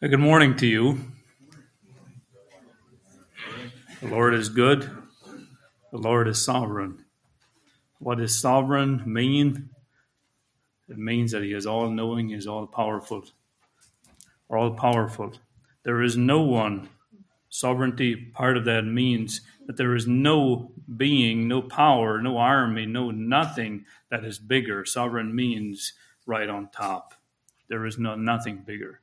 Good morning to you. The Lord is good. The Lord is sovereign. What does sovereign mean? It means that He is all knowing, He is all powerful. All powerful. There is no one. Sovereignty, part of that means that there is no being, no power, no army, no nothing that is bigger. Sovereign means right on top. There is no nothing bigger.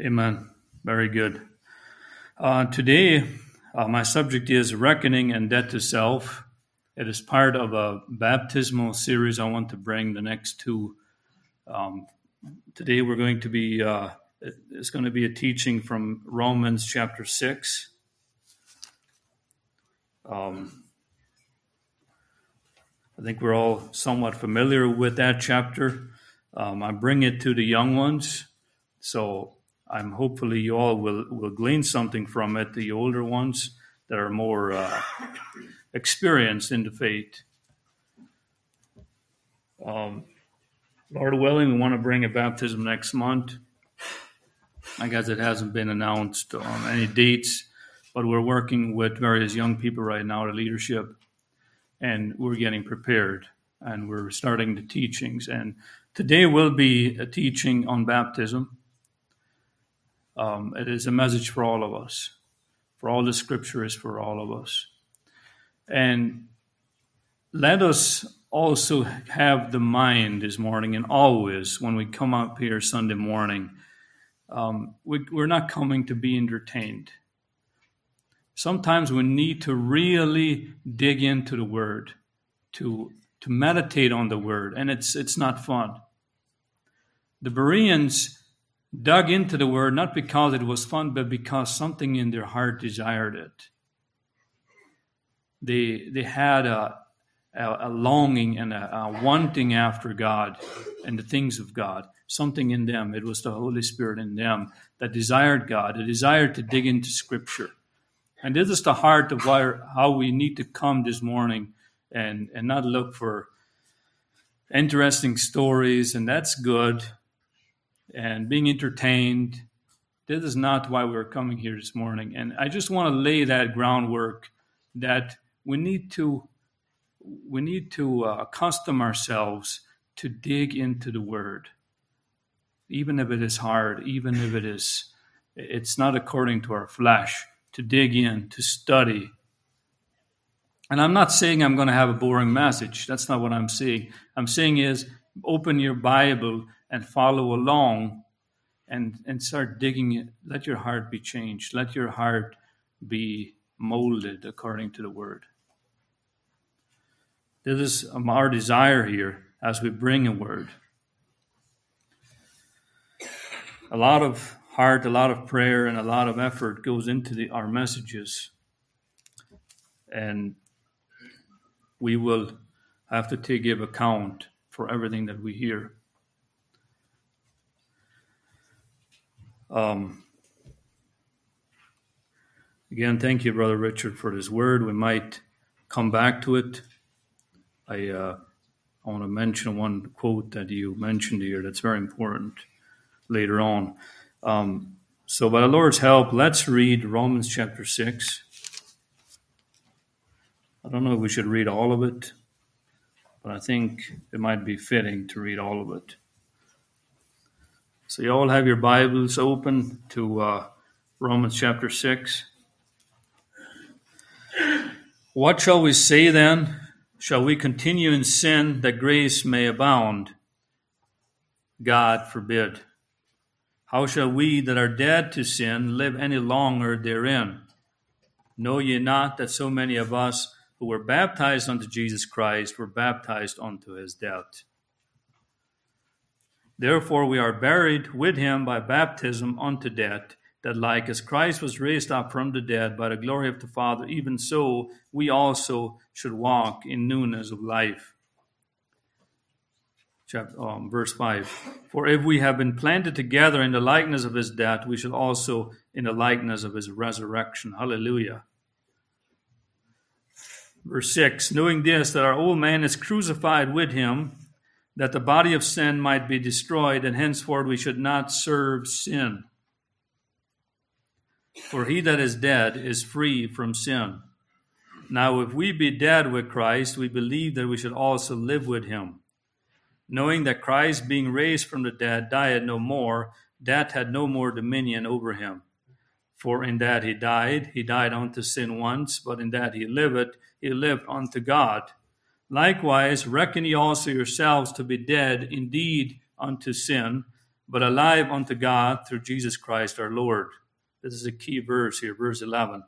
Amen. Very good. Uh, today, uh, my subject is reckoning and death to self. It is part of a baptismal series I want to bring the next two. Um, today, we're going to be, uh, it's going to be a teaching from Romans chapter 6. Um, I think we're all somewhat familiar with that chapter. Um, I bring it to the young ones. So I'm hopefully you all will, will glean something from it, the older ones that are more uh, experienced in the faith. Um, Lord willing, we want to bring a baptism next month. I guess it hasn't been announced on any dates, but we're working with various young people right now, the leadership, and we're getting prepared and we're starting the teachings. And today will be a teaching on baptism. Um, it is a message for all of us. For all the scripture is for all of us. And let us also have the mind this morning and always when we come up here Sunday morning, um, we, we're not coming to be entertained. Sometimes we need to really dig into the word, to, to meditate on the word, and it's, it's not fun. The Bereans dug into the word not because it was fun, but because something in their heart desired it. They, they had a, a, a longing and a, a, wanting after God and the things of God. Something in them, it was the Holy Spirit in them that desired God, a desire to dig into Scripture. And this is the heart of why, how we need to come this morning and, and not look for interesting stories, and that's good and being entertained. This is not why we're coming here this morning. And I just want to lay that groundwork that we need to we need to uh, accustom ourselves to dig into the word even if it is hard even if it is it's not according to our flesh to dig in to study and i'm not saying i'm going to have a boring message that's not what i'm saying i'm saying is open your bible and follow along and, and start digging it. Let your heart be changed. Let your heart be molded according to the word. This is um, our desire here as we bring a word. A lot of heart, a lot of prayer, and a lot of effort goes into the, our messages. And we will have to take, give account for everything that we hear. Um, again, thank you, Brother Richard, for this word. We might come back to it. I, uh, I want to mention one quote that you mentioned here that's very important later on. Um, so, by the Lord's help, let's read Romans chapter 6. I don't know if we should read all of it, but I think it might be fitting to read all of it. So you all have your Bibles open to uh, Romans chapter 6. What shall we say then? Shall we continue in sin that grace may abound? God forbid. How shall we that are dead to sin live any longer therein? Know ye not that so many of us who were baptized unto Jesus Christ were baptized unto his death? Therefore, we are buried with him by baptism unto death, that like as Christ was raised up from the dead by the glory of the Father, even so we also should walk in newness of life. Chapter, um, verse 5 For if we have been planted together in the likeness of his death, we shall also in the likeness of his resurrection. Hallelujah. Verse 6 Knowing this, that our old man is crucified with him that the body of sin might be destroyed, and henceforth we should not serve sin. For he that is dead is free from sin. Now, if we be dead with Christ, we believe that we should also live with him. Knowing that Christ, being raised from the dead, died no more, death had no more dominion over him. For in that he died, he died unto sin once, but in that he liveth, he lived unto God. Likewise, reckon ye also yourselves to be dead indeed unto sin, but alive unto God through Jesus Christ our Lord. This is a key verse here, verse 11.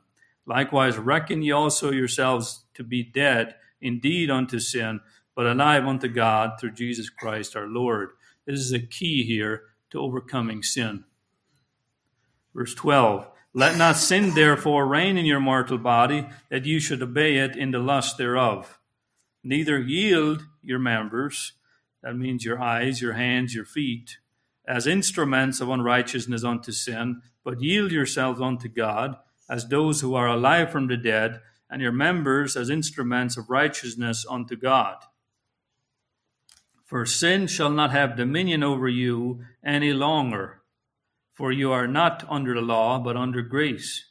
Likewise, reckon ye also yourselves to be dead indeed unto sin, but alive unto God through Jesus Christ our Lord. This is a key here to overcoming sin. Verse 12 Let not sin therefore reign in your mortal body, that you should obey it in the lust thereof neither yield your members, that means your eyes, your hands, your feet, as instruments of unrighteousness unto sin, but yield yourselves unto God as those who are alive from the dead, and your members as instruments of righteousness unto God. For sin shall not have dominion over you any longer, for you are not under the law, but under grace.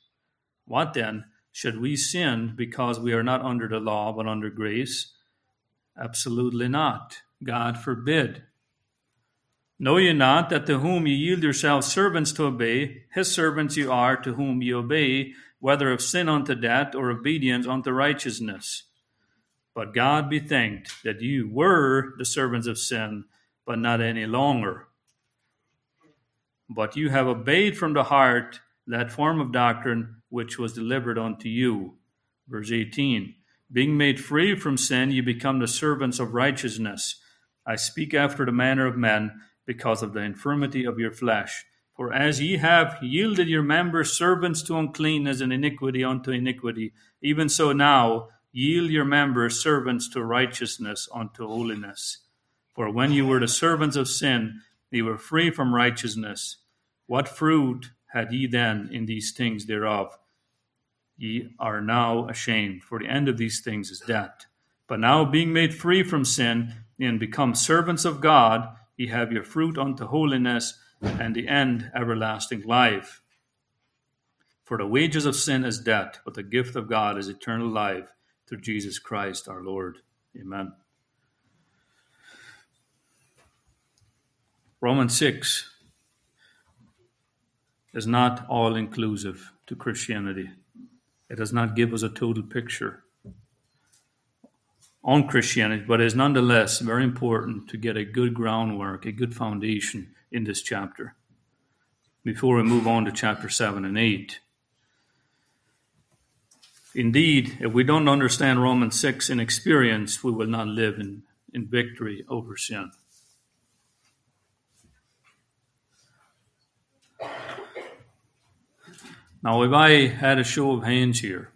What then? Should we sin because we are not under the law, but under grace? Absolutely not. God forbid. Know ye not that to whom ye yield yourselves servants to obey, his servants you are to whom ye obey, whether of sin unto death or obedience unto righteousness? But God be thanked that you were the servants of sin, but not any longer. But you have obeyed from the heart that form of doctrine which was delivered unto you. Verse 18 being made free from sin, you become the servants of righteousness. I speak after the manner of men, because of the infirmity of your flesh. For as ye have yielded your members servants to uncleanness and iniquity unto iniquity, even so now yield your members servants to righteousness unto holiness. For when you were the servants of sin, ye were free from righteousness. What fruit had ye then in these things thereof? Ye are now ashamed, for the end of these things is death. But now, being made free from sin and become servants of God, ye have your fruit unto holiness, and the end everlasting life. For the wages of sin is death, but the gift of God is eternal life through Jesus Christ our Lord. Amen. Romans 6 is not all inclusive to Christianity. It does not give us a total picture on Christianity, but it is nonetheless very important to get a good groundwork, a good foundation in this chapter before we move on to chapter 7 and 8. Indeed, if we don't understand Romans 6 in experience, we will not live in, in victory over sin. Now, if I had a show of hands here,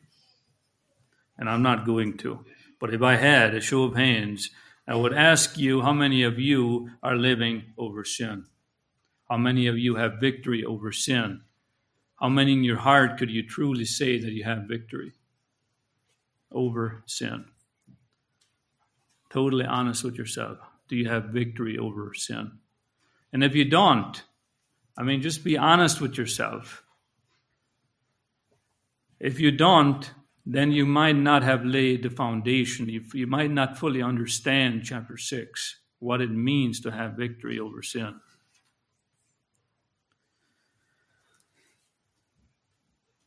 and I'm not going to, but if I had a show of hands, I would ask you how many of you are living over sin? How many of you have victory over sin? How many in your heart could you truly say that you have victory over sin? Totally honest with yourself. Do you have victory over sin? And if you don't, I mean, just be honest with yourself. If you don't, then you might not have laid the foundation. You, you might not fully understand chapter 6, what it means to have victory over sin.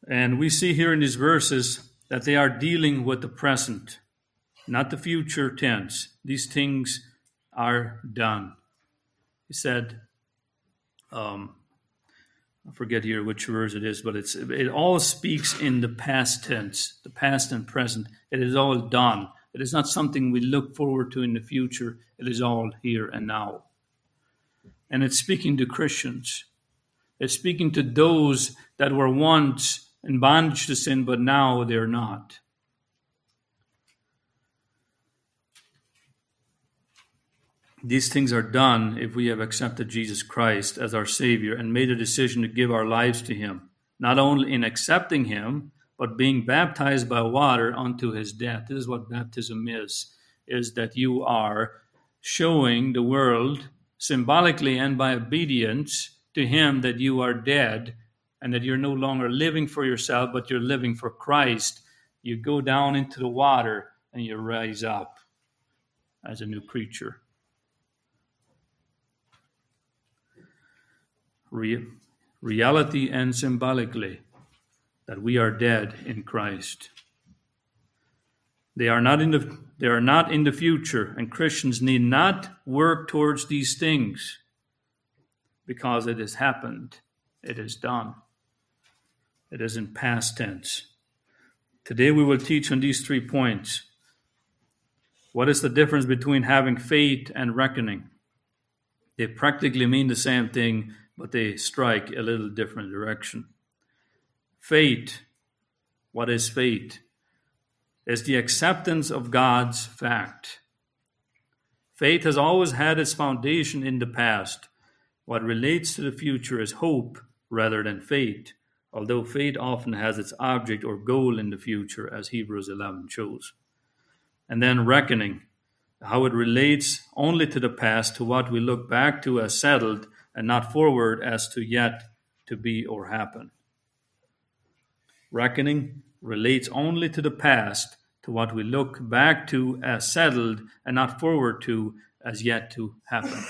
And we see here in these verses that they are dealing with the present, not the future tense. These things are done. He said, um, I forget here which verse it is, but it's it all speaks in the past tense, the past and present. It is all done. It is not something we look forward to in the future. It is all here and now. And it's speaking to Christians. It's speaking to those that were once in bondage to sin, but now they're not. These things are done if we have accepted Jesus Christ as our Savior and made a decision to give our lives to Him, not only in accepting Him, but being baptized by water unto His death. This is what baptism is, is that you are showing the world symbolically and by obedience to Him that you are dead and that you're no longer living for yourself, but you're living for Christ. You go down into the water and you rise up as a new creature. Re- reality and symbolically, that we are dead in Christ. They are not in the they are not in the future, and Christians need not work towards these things because it has happened. It is done. It is in past tense. Today we will teach on these three points. What is the difference between having faith and reckoning? They practically mean the same thing, but they strike a little different direction. Faith, what is faith? Is the acceptance of God's fact. Faith has always had its foundation in the past. What relates to the future is hope rather than faith, although faith often has its object or goal in the future, as Hebrews 11 shows and then reckoning, how it relates only to the past, to what we look back to as settled, and not forward as to yet to be or happen. Reckoning relates only to the past, to what we look back to as settled, and not forward to as yet to happen.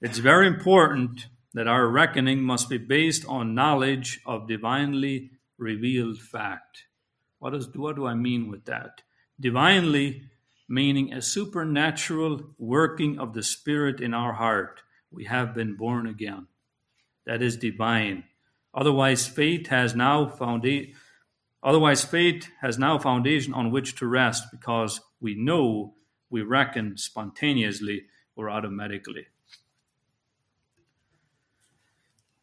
It's very important that our reckoning must be based on knowledge of divinely revealed fact. What, is, what do I mean with that? Divinely, meaning a supernatural working of the Spirit in our heart. We have been born again. That is divine. Otherwise, faith has now founda- Otherwise, faith has now foundation on which to rest because we know we reckon spontaneously or automatically.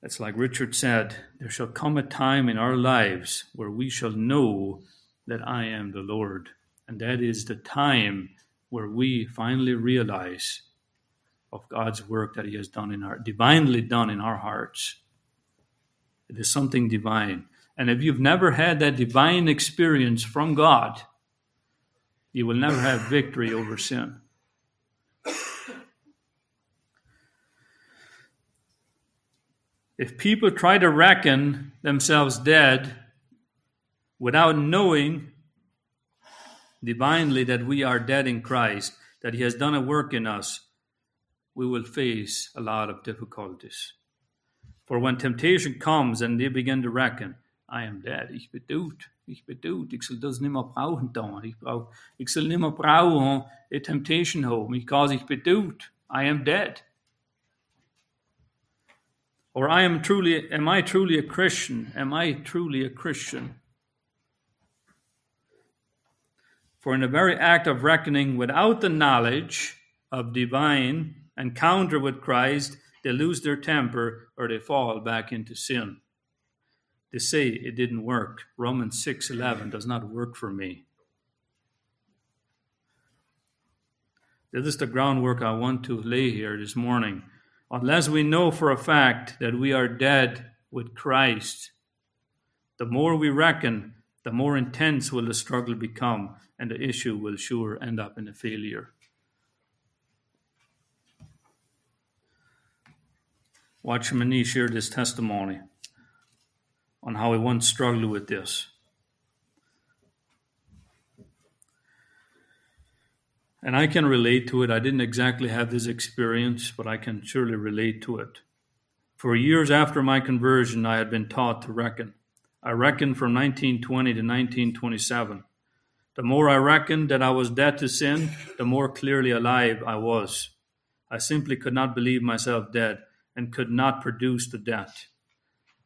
It's like Richard said there shall come a time in our lives where we shall know that I am the Lord. And that is the time where we finally realize of God's work that He has done in our divinely done in our hearts. It is something divine. And if you've never had that divine experience from God, you will never have victory over sin. If people try to reckon themselves dead without knowing divinely that we are dead in Christ, that He has done a work in us, we will face a lot of difficulties. For when temptation comes and they begin to reckon, I am dead, ich bin tot, ich bin tot, ich soll das nicht mehr brauchen da, ich, brauch, ich soll nicht mehr brauchen, a temptation home, because ich bin tot, I am dead. Or I am truly, am I truly a Christian? Am I truly a Christian? For in the very act of reckoning without the knowledge of divine encounter with Christ, they lose their temper or they fall back into sin. They say it didn't work. Romans 6:11 does not work for me. This is the groundwork I want to lay here this morning unless we know for a fact that we are dead with Christ, the more we reckon, the more intense will the struggle become, and the issue will sure end up in a failure. Watchman Nee's share this testimony on how he once struggled with this. And I can relate to it. I didn't exactly have this experience, but I can surely relate to it. For years after my conversion, I had been taught to reckon. I reckoned from 1920 to 1927. The more I reckoned that I was dead to sin, the more clearly alive I was. I simply could not believe myself dead and could not produce the death.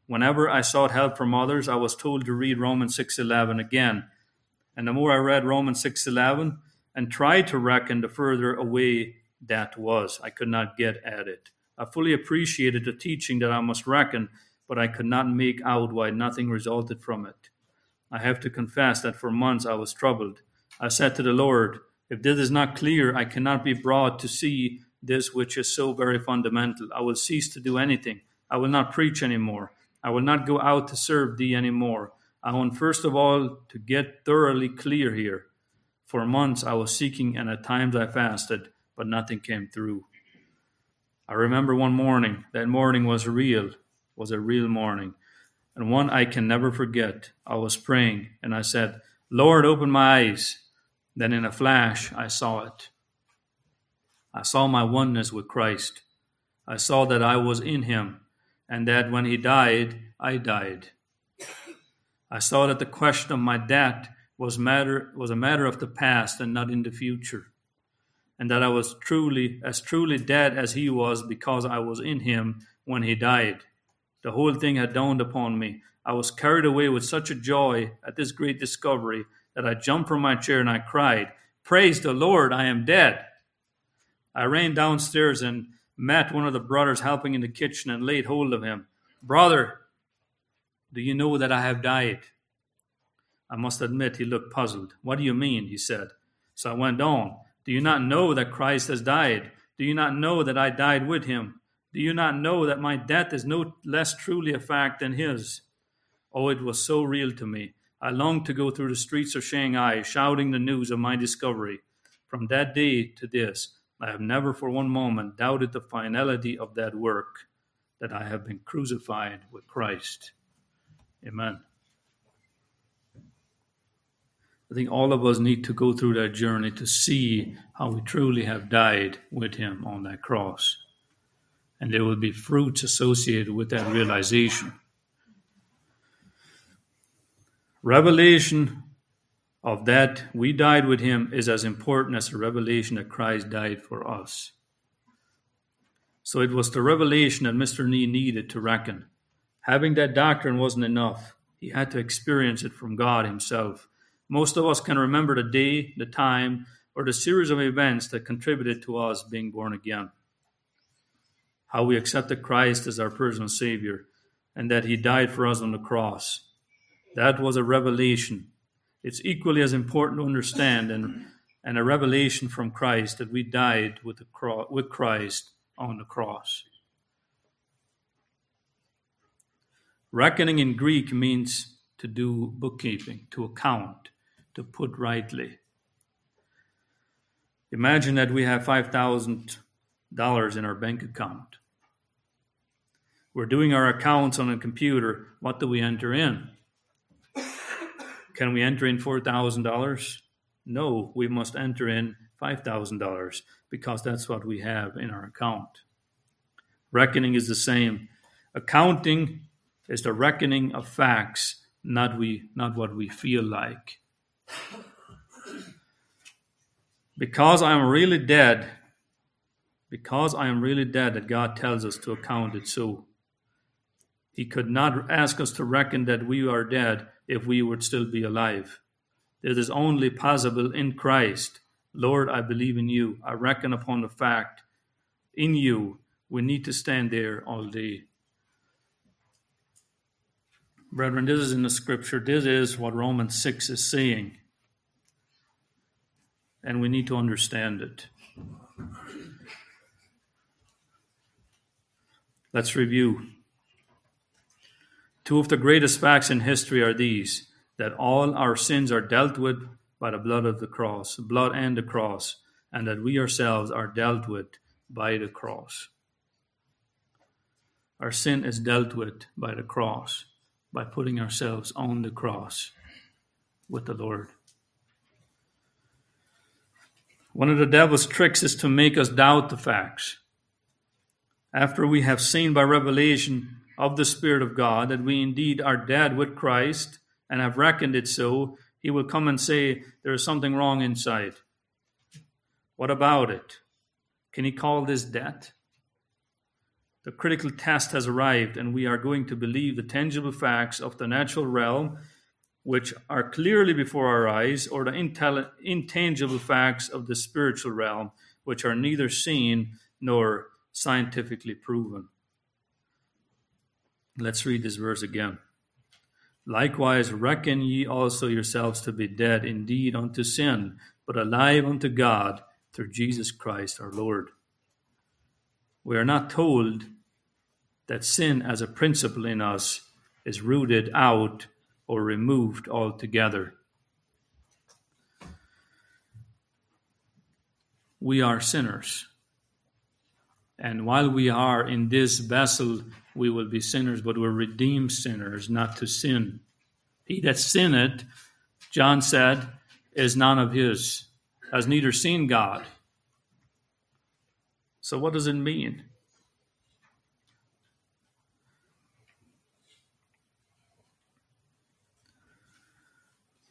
Whenever I sought help from others, I was told to read Romans 6:11 again. And the more I read Romans 6:11, and tried to reckon the further away that was. I could not get at it. I fully appreciated the teaching that I must reckon, but I could not make out why nothing resulted from it. I have to confess that for months I was troubled. I said to the Lord, If this is not clear, I cannot be brought to see this which is so very fundamental. I will cease to do anything. I will not preach anymore. I will not go out to serve thee anymore. I want first of all to get thoroughly clear here. For months I was seeking, and at times I fasted, but nothing came through. I remember one morning, that morning was real, was a real morning, and one I can never forget. I was praying, and I said, Lord, open my eyes. Then in a flash, I saw it. I saw my oneness with Christ. I saw that I was in him, and that when he died, I died. I saw that the question of my debt was matter was a matter of the past and not in the future and that I was truly as truly dead as he was because I was in him when he died. The whole thing had dawned upon me. I was carried away with such a joy at this great discovery that I jumped from my chair and I cried, Praise the Lord, I am dead. I ran downstairs and met one of the brothers helping in the kitchen and laid hold of him. Brother, do you know that I have died? I must admit he looked puzzled. What do you mean? he said. So I went on. Do you not know that Christ has died? Do you not know that I died with him? Do you not know that my death is no less truly a fact than his? Oh, it was so real to me. I longed to go through the streets of Shanghai shouting the news of my discovery. From that day to this, I have never for one moment doubted the finality of that work, that I have been crucified with Christ. Amen. I think all of us need to go through that journey to see how we truly have died with Him on that cross. And there will be fruits associated with that realization. Revelation of that we died with Him is as important as the revelation that Christ died for us. So it was the revelation that Mr. Nee needed to reckon. Having that doctrine wasn't enough. He had to experience it from God Himself. Most of us can remember the day, the time, or the series of events that contributed to us being born again. How we accepted Christ as our personal Savior and that He died for us on the cross. That was a revelation. It's equally as important to understand and, and a revelation from Christ that we died with, the cro- with Christ on the cross. Reckoning in Greek means to do bookkeeping, to account to put rightly. Imagine that we have $5,000 in our bank account. We're doing our accounts on a computer. What do we enter in? Can we enter in $4,000? No, we must enter in $5,000 because that's what we have in our account. Reckoning is the same. Accounting is the reckoning of facts, not we not what we feel like. Because I am really dead, because I am really dead, that God tells us to account it so. He could not ask us to reckon that we are dead if we would still be alive. It is only possible in Christ. Lord, I believe in you. I reckon upon the fact in you. We need to stand there all day. Brethren, this is in the scripture. This is what Romans 6 is saying and we need to understand it. Let's review. Two of the greatest facts in history are these that all our sins are dealt with by the blood of the cross, blood and the cross, and that we ourselves are dealt with by the cross. Our sin is dealt with by the cross, by putting ourselves on the cross with the Lord. One of the devil's tricks is to make us doubt the facts. After we have seen by revelation of the Spirit of God that we indeed are dead with Christ and have reckoned it so, he will come and say, There is something wrong inside. What about it? Can he call this death? The critical test has arrived, and we are going to believe the tangible facts of the natural realm which are clearly before our eyes, or the intangible facts of the spiritual realm, which are neither seen nor scientifically proven. Let's read this verse again. Likewise, reckon ye also yourselves to be dead indeed unto sin, but alive unto God through Jesus Christ our Lord. We are not told that sin as a principle in us is rooted out or removed altogether. we are sinners. And while we are in this vessel, we will be sinners, but we're redeemed sinners, not to sin. He that sinneth, John said, is none of his, has neither seen God. So, what does it mean?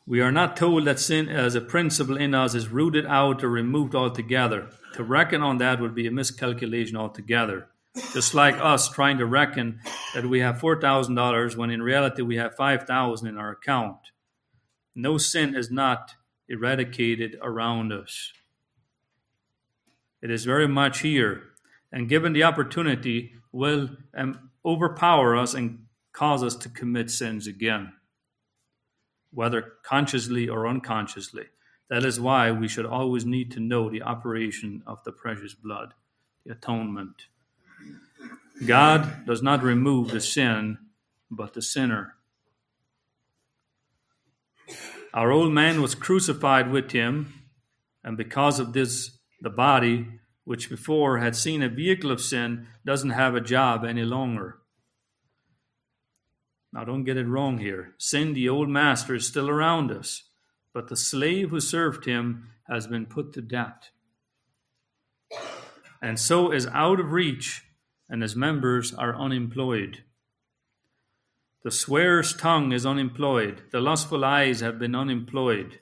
We are not told that sin as a principle in us is rooted out or removed altogether. To reckon on that would be a miscalculation altogether. Just like us trying to reckon that we have $4,000 when in reality we have 5,000 in our account. No sin is not eradicated around us. It is very much here, and given the opportunity, will um, overpower us and cause us to commit sins again whether consciously or unconsciously. That is why we should always need to know the operation of the precious blood, the atonement. God does not remove the sin, but the sinner. Our old man was crucified with him, and because of this, the body, which before had seen a vehicle of sin, doesn't have a job any longer. Now, don't get it wrong here. Sin, the old master, is still around us, but the slave who served him has been put to death. And so is out of reach, and his members are unemployed. The swearer's tongue is unemployed. The lustful eyes have been unemployed.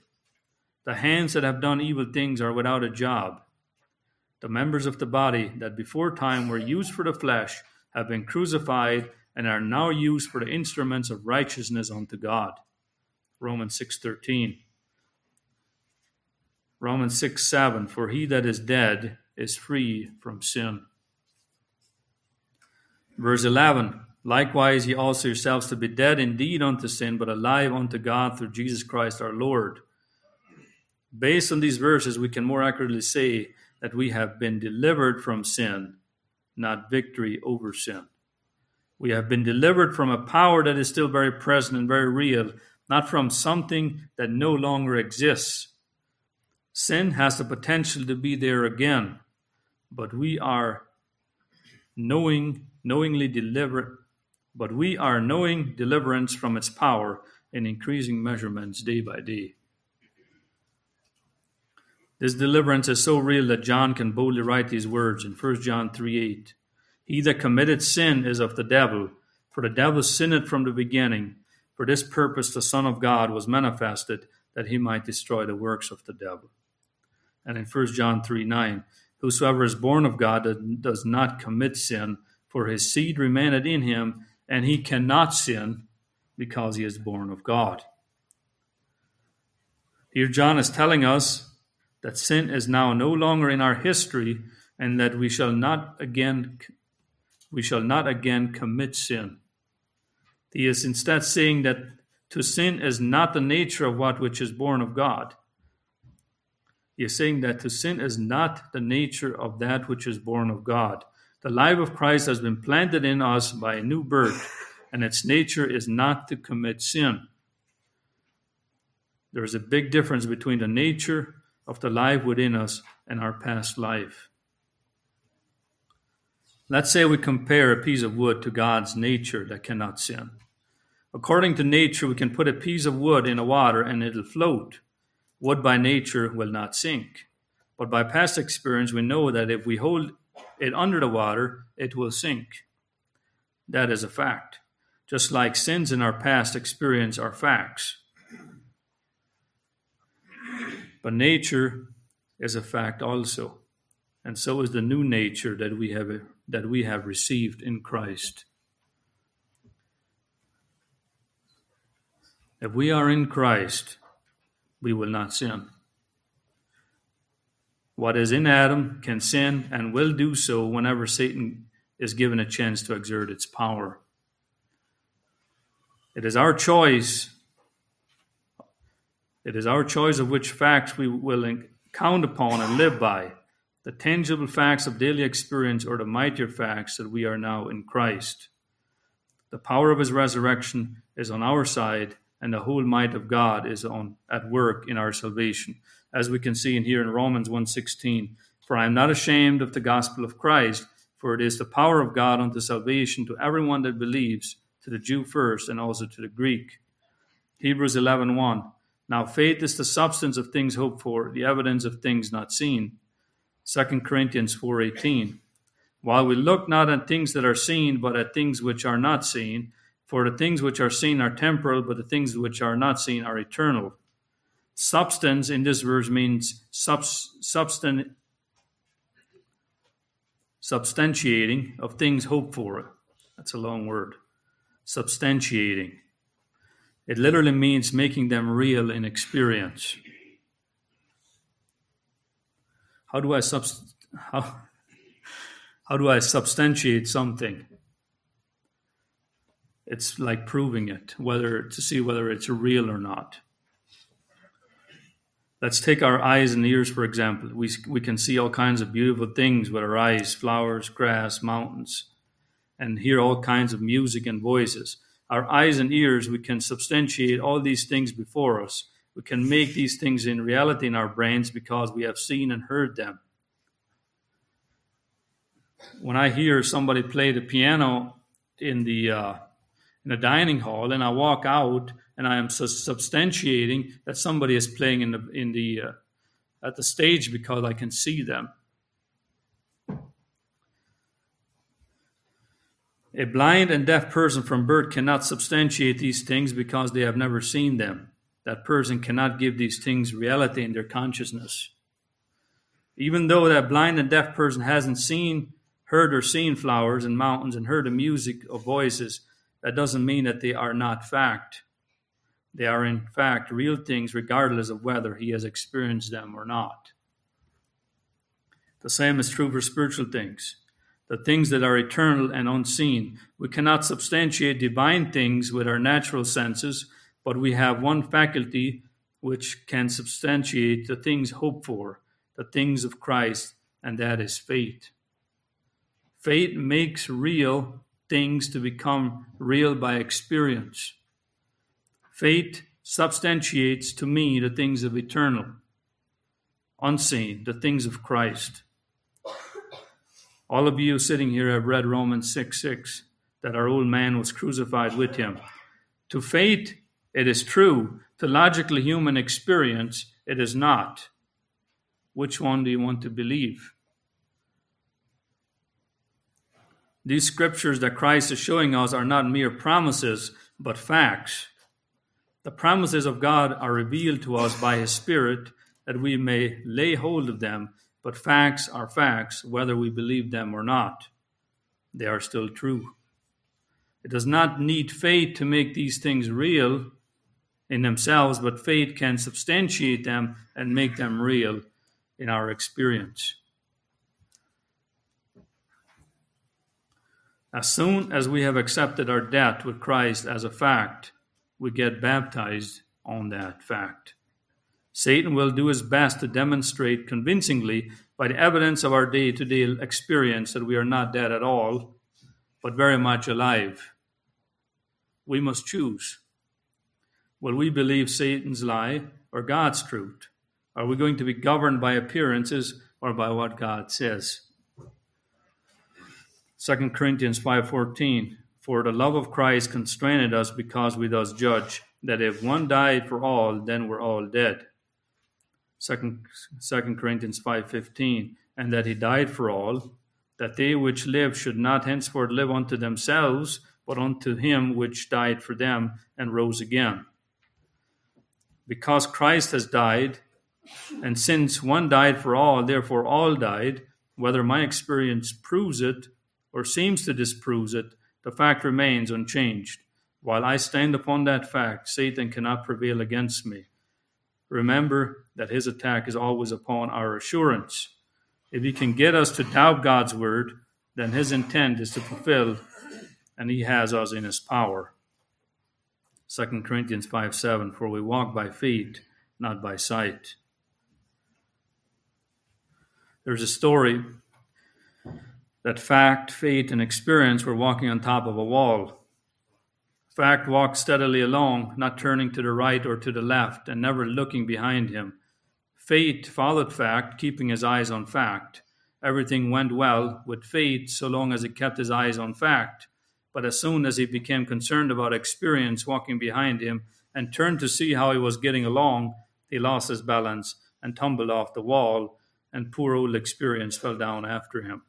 The hands that have done evil things are without a job. The members of the body that before time were used for the flesh have been crucified and are now used for the instruments of righteousness unto God. Romans 6:13. Romans 6 7, for he that is dead is free from sin. Verse 11, likewise ye also yourselves to be dead indeed unto sin, but alive unto God through Jesus Christ our Lord. Based on these verses, we can more accurately say that we have been delivered from sin, not victory over sin. We have been delivered from a power that is still very present and very real, not from something that no longer exists. Sin has the potential to be there again, but we are knowing, knowingly delivered, but we are knowing deliverance from its power in increasing measurements day by day. This deliverance is so real that John can boldly write these words in 1 John 3 8. He that committed sin is of the devil, for the devil sinned from the beginning. For this purpose the Son of God was manifested, that he might destroy the works of the devil. And in 1 John 3 9, Whosoever is born of God does not commit sin, for his seed remaineth in him, and he cannot sin because he is born of God. Here, John is telling us that sin is now no longer in our history, and that we shall not again we shall not again commit sin. He is instead saying that to sin is not the nature of what which is born of God. He is saying that to sin is not the nature of that which is born of God. The life of Christ has been planted in us by a new birth, and its nature is not to commit sin. There is a big difference between the nature of the life within us and our past life. Let's say we compare a piece of wood to God's nature that cannot sin. According to nature, we can put a piece of wood in the water and it'll float. Wood by nature will not sink. But by past experience, we know that if we hold it under the water, it will sink. That is a fact. Just like sins in our past experience are facts. But nature is a fact also. And so is the new nature that we have that we have received in Christ. If we are in Christ, we will not sin. What is in Adam can sin and will do so whenever Satan is given a chance to exert its power. It is our choice. It is our choice of which facts we will count upon and live by the tangible facts of daily experience or the mightier facts that we are now in Christ. The power of his resurrection is on our side, and the whole might of God is on at work in our salvation. As we can see in here in Romans 1:16, For I am not ashamed of the gospel of Christ, for it is the power of God unto salvation to everyone that believes, to the Jew first, and also to the Greek. Hebrews 11.1 1. Now faith is the substance of things hoped for, the evidence of things not seen. 2 Corinthians 4.18 While we look not at things that are seen, but at things which are not seen, for the things which are seen are temporal, but the things which are not seen are eternal. Substance in this verse means substan- substantiating of things hoped for. That's a long word. Substantiating. It literally means making them real in experience. How do I subst- how, how do I substantiate something? It's like proving it, whether to see whether it's real or not. Let's take our eyes and ears, for example. We, we can see all kinds of beautiful things with our eyes flowers, grass, mountains, and hear all kinds of music and voices. Our eyes and ears, we can substantiate all these things before us. We can make these things in reality in our brains because we have seen and heard them. When I hear somebody play the piano in the uh, in a dining hall and I walk out and I am substantiating that somebody is playing in the in the uh, at the stage because I can see them. A blind and deaf person from birth cannot substantiate these things because they have never seen them. That person cannot give these things reality in their consciousness. Even though that blind and deaf person hasn't seen, heard, or seen flowers and mountains and heard the music of voices, that doesn't mean that they are not fact. They are, in fact, real things regardless of whether he has experienced them or not. The same is true for spiritual things. The things that are eternal and unseen. We cannot substantiate divine things with our natural senses, but we have one faculty which can substantiate the things hoped for, the things of Christ, and that is faith. Faith makes real things to become real by experience. Faith substantiates to me the things of eternal, unseen, the things of Christ. All of you sitting here have read Romans 6 6, that our old man was crucified with him. To faith, it is true. To logically human experience, it is not. Which one do you want to believe? These scriptures that Christ is showing us are not mere promises, but facts. The promises of God are revealed to us by His Spirit that we may lay hold of them, but facts are facts whether we believe them or not. They are still true. It does not need faith to make these things real in themselves, but faith can substantiate them and make them real in our experience. As soon as we have accepted our debt with Christ as a fact, we get baptized on that fact. Satan will do his best to demonstrate convincingly by the evidence of our day to day experience that we are not dead at all, but very much alive. We must choose. Will we believe Satan's lie or God's truth? Are we going to be governed by appearances or by what God says? 2 Corinthians 5.14 For the love of Christ constrained us because we thus judge, that if one died for all, then we're all dead. 2, 2 Corinthians 5.15 And that he died for all, that they which live should not henceforth live unto themselves, but unto him which died for them and rose again. Because Christ has died, and since one died for all, therefore all died, whether my experience proves it or seems to disprove it, the fact remains unchanged. While I stand upon that fact, Satan cannot prevail against me. Remember that his attack is always upon our assurance. If he can get us to doubt God's word, then his intent is to fulfill, and he has us in his power. 2 Corinthians 5 7 For we walk by faith, not by sight. There's a story that fact, faith, and experience were walking on top of a wall. Fact walked steadily along, not turning to the right or to the left, and never looking behind him. Faith followed fact, keeping his eyes on fact. Everything went well with faith so long as he kept his eyes on fact. But as soon as he became concerned about experience walking behind him and turned to see how he was getting along, he lost his balance and tumbled off the wall, and poor old experience fell down after him.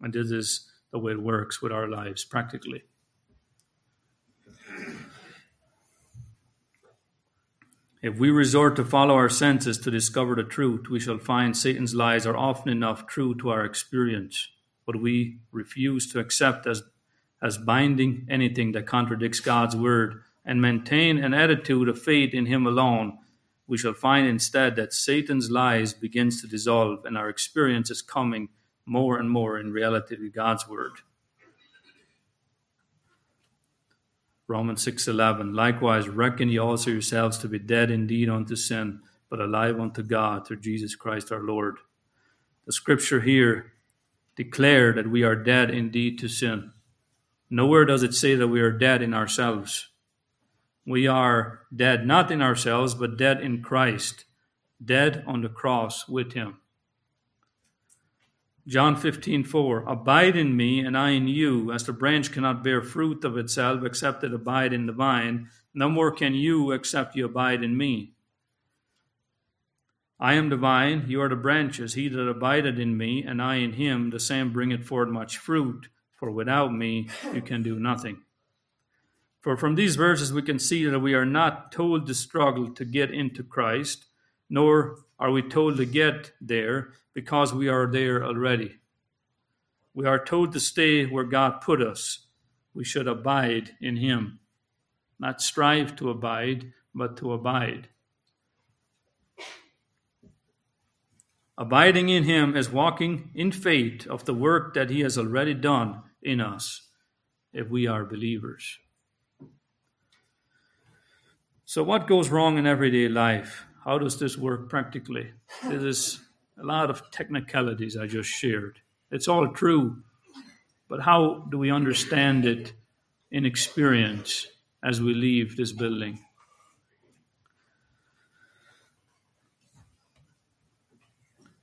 And this is the way it works with our lives practically. If we resort to follow our senses to discover the truth, we shall find Satan's lies are often enough true to our experience, but we refuse to accept as as binding anything that contradicts God's word and maintain an attitude of faith in him alone, we shall find instead that Satan's lies begins to dissolve and our experience is coming more and more in reality to God's word. Romans 6:11 Likewise reckon ye also yourselves to be dead indeed unto sin but alive unto God through Jesus Christ our Lord. The scripture here declare that we are dead indeed to sin. Nowhere does it say that we are dead in ourselves. We are dead not in ourselves, but dead in Christ, dead on the cross with Him. John 15, 4, Abide in me, and I in you, as the branch cannot bear fruit of itself except it abide in the vine, no more can you except you abide in me. I am the vine, you are the branches. He that abideth in me, and I in him, the same bringeth forth much fruit for without me you can do nothing. For from these verses we can see that we are not told to struggle to get into Christ, nor are we told to get there because we are there already. We are told to stay where God put us. We should abide in Him, not strive to abide, but to abide. Abiding in Him is walking in faith of the work that He has already done in us if we are believers. So, what goes wrong in everyday life? How does this work practically? This is a lot of technicalities I just shared. It's all true, but how do we understand it in experience as we leave this building?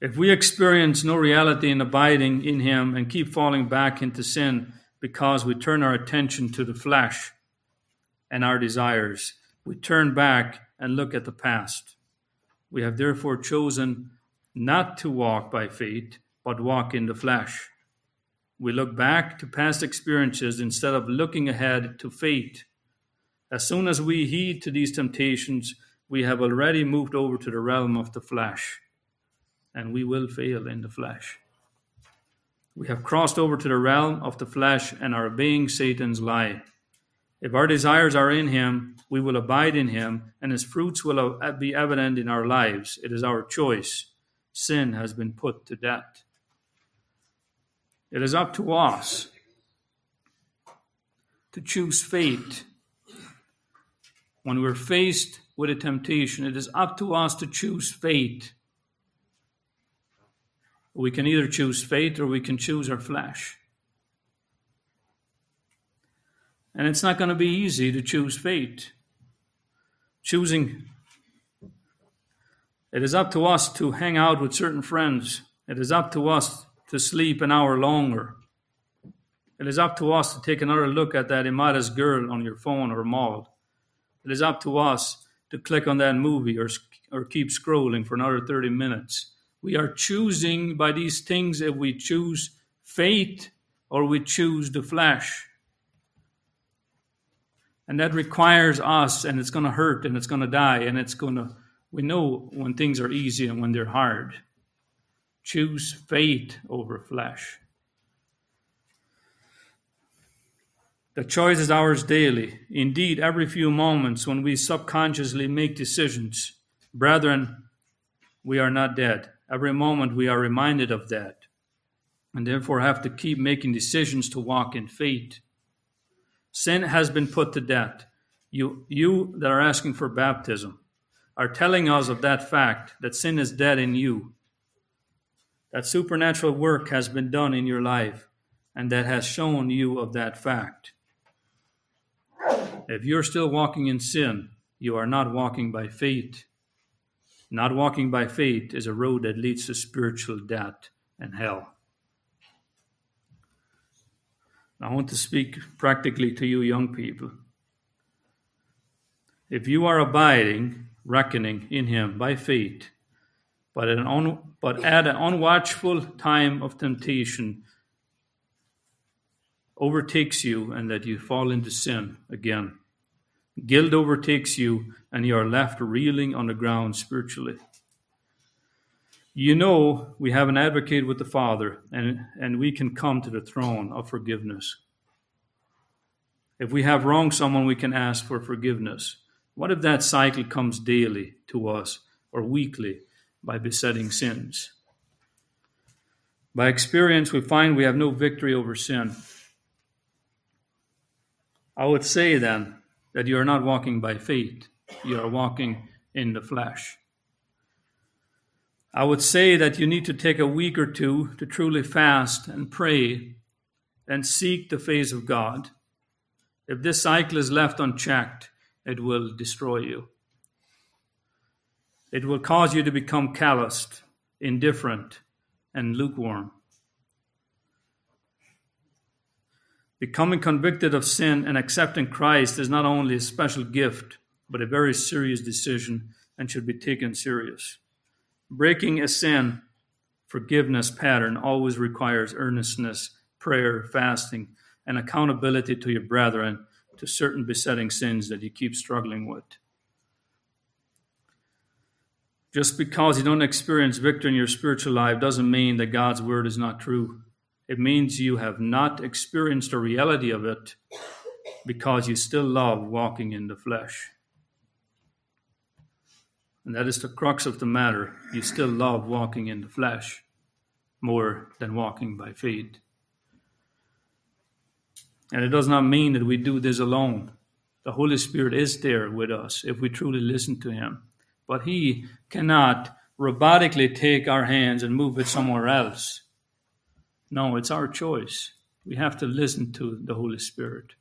If we experience no reality in abiding in Him and keep falling back into sin because we turn our attention to the flesh and our desires, we turn back and look at the past. We have therefore chosen not to walk by faith, but walk in the flesh. We look back to past experiences instead of looking ahead to faith. As soon as we heed to these temptations, we have already moved over to the realm of the flesh and we will fail in the flesh. We have crossed over to the realm of the flesh and are obeying Satan's lie. If our desires are in him, we will abide in him, and his fruits will be evident in our lives. It is our choice. Sin has been put to death. It is up to us to choose faith. When we're faced with a temptation, it is up to us to choose faith. We can either choose faith or we can choose our flesh. And it's not going to be easy to choose faith. Choosing, it is up to us to hang out with certain friends. It is up to us to sleep an hour longer. It is up to us to take another look at that immodest girl on your phone or mall. It is up to us to click on that movie or, or keep scrolling for another 30 minutes. We are choosing by these things if we choose faith or we choose the flesh. And that requires us, and it's going to hurt and it's going to die, and it's going to, we know when things are easy and when they're hard. Choose faith over flesh. The choice is ours daily. Indeed, every few moments when we subconsciously make decisions. Brethren, we are not dead. Every moment we are reminded of that and therefore have to keep making decisions to walk in faith. Sin has been put to death. You, you that are asking for baptism are telling us of that fact that sin is dead in you. That supernatural work has been done in your life and that has shown you of that fact. If you're still walking in sin, you are not walking by faith. Not walking by faith is a road that leads to spiritual death and hell. I want to speak practically to you, young people. If you are abiding, reckoning in Him by faith, but at an, un, but at an unwatchful time of temptation overtakes you and that you fall into sin again, guilt overtakes you and you are left reeling on the ground spiritually. You know we have an advocate with the Father, and, and we can come to the throne of forgiveness. If we have wronged someone, we can ask for forgiveness. What if that cycle comes daily to us or weekly by besetting sins? By experience, we find we have no victory over sin. I would say then that you are not walking by faith, you are walking in the flesh. I would say that you need to take a week or two to truly fast and pray and seek the face of God. If this cycle is left unchecked, it will destroy you. It will cause you to become calloused, indifferent, and lukewarm. Becoming convicted of sin and accepting Christ is not only a special gift, but a very serious decision and should be taken serious. Breaking a sin forgiveness pattern always requires earnestness, prayer, fasting, and accountability to your brethren to certain besetting sins that you keep struggling with. Just because you don't experience victory in your spiritual life doesn't mean that God's word is not true. It means you have not experienced the reality of it because you still love walking in the flesh. And that is the crux of the matter. You still love walking in the flesh more than walking by faith. And it does not mean that we do this alone. The Holy Spirit is there with us if we truly listen to Him. But He cannot robotically take our hands and move it somewhere else. No, it's our choice. We have to listen to the Holy Spirit.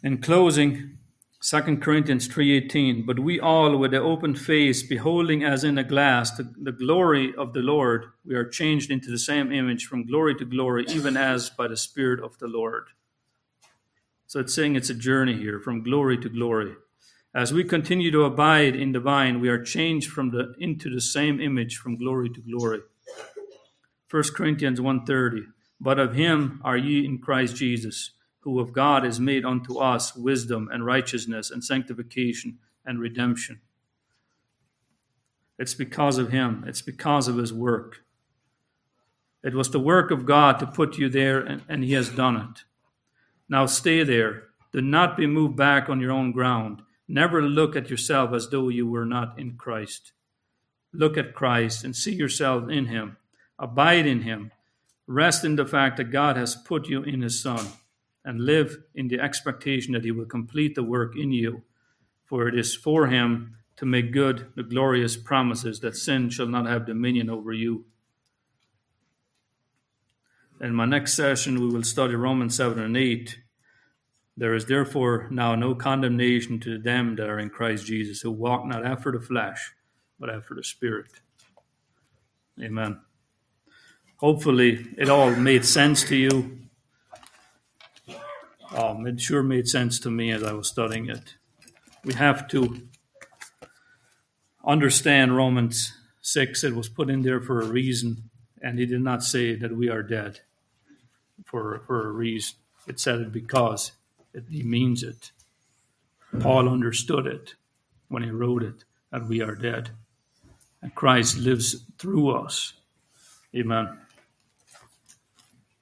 In closing, 2 Corinthians 3:18 But we all with the open face beholding as in a glass the, the, glory of the Lord we are changed into the same image from glory to glory even as by the spirit of the Lord. So it's saying it's a journey here from glory to glory. As we continue to abide in the vine we are changed from the into the same image from glory to glory. 1 Corinthians 1:30 But of him are ye in Christ Jesus who of God is made unto us wisdom and righteousness and sanctification and redemption. It's because of Him, it's because of His work. It was the work of God to put you there, and, and He has done it. Now stay there. Do not be moved back on your own ground. Never look at yourself as though you were not in Christ. Look at Christ and see yourself in Him. Abide in Him. Rest in the fact that God has put you in His Son and live in the expectation that he will complete the work in you. For it is for him to make good the glorious promises that sin shall not have dominion over you. In my next session, we will study Romans 7 and 8. There is therefore now no condemnation to them that are in Christ Jesus, who walk not after the flesh, but after the Spirit. Amen. Hopefully, it all made sense to you um, it sure made sense to me as I was studying it. We have to understand Romans 6. It was put in there for a reason, and he did not say that we are dead for, for a reason. It said it because it, he means it. Paul understood it when he wrote it, that we are dead. And Christ lives through us. Amen.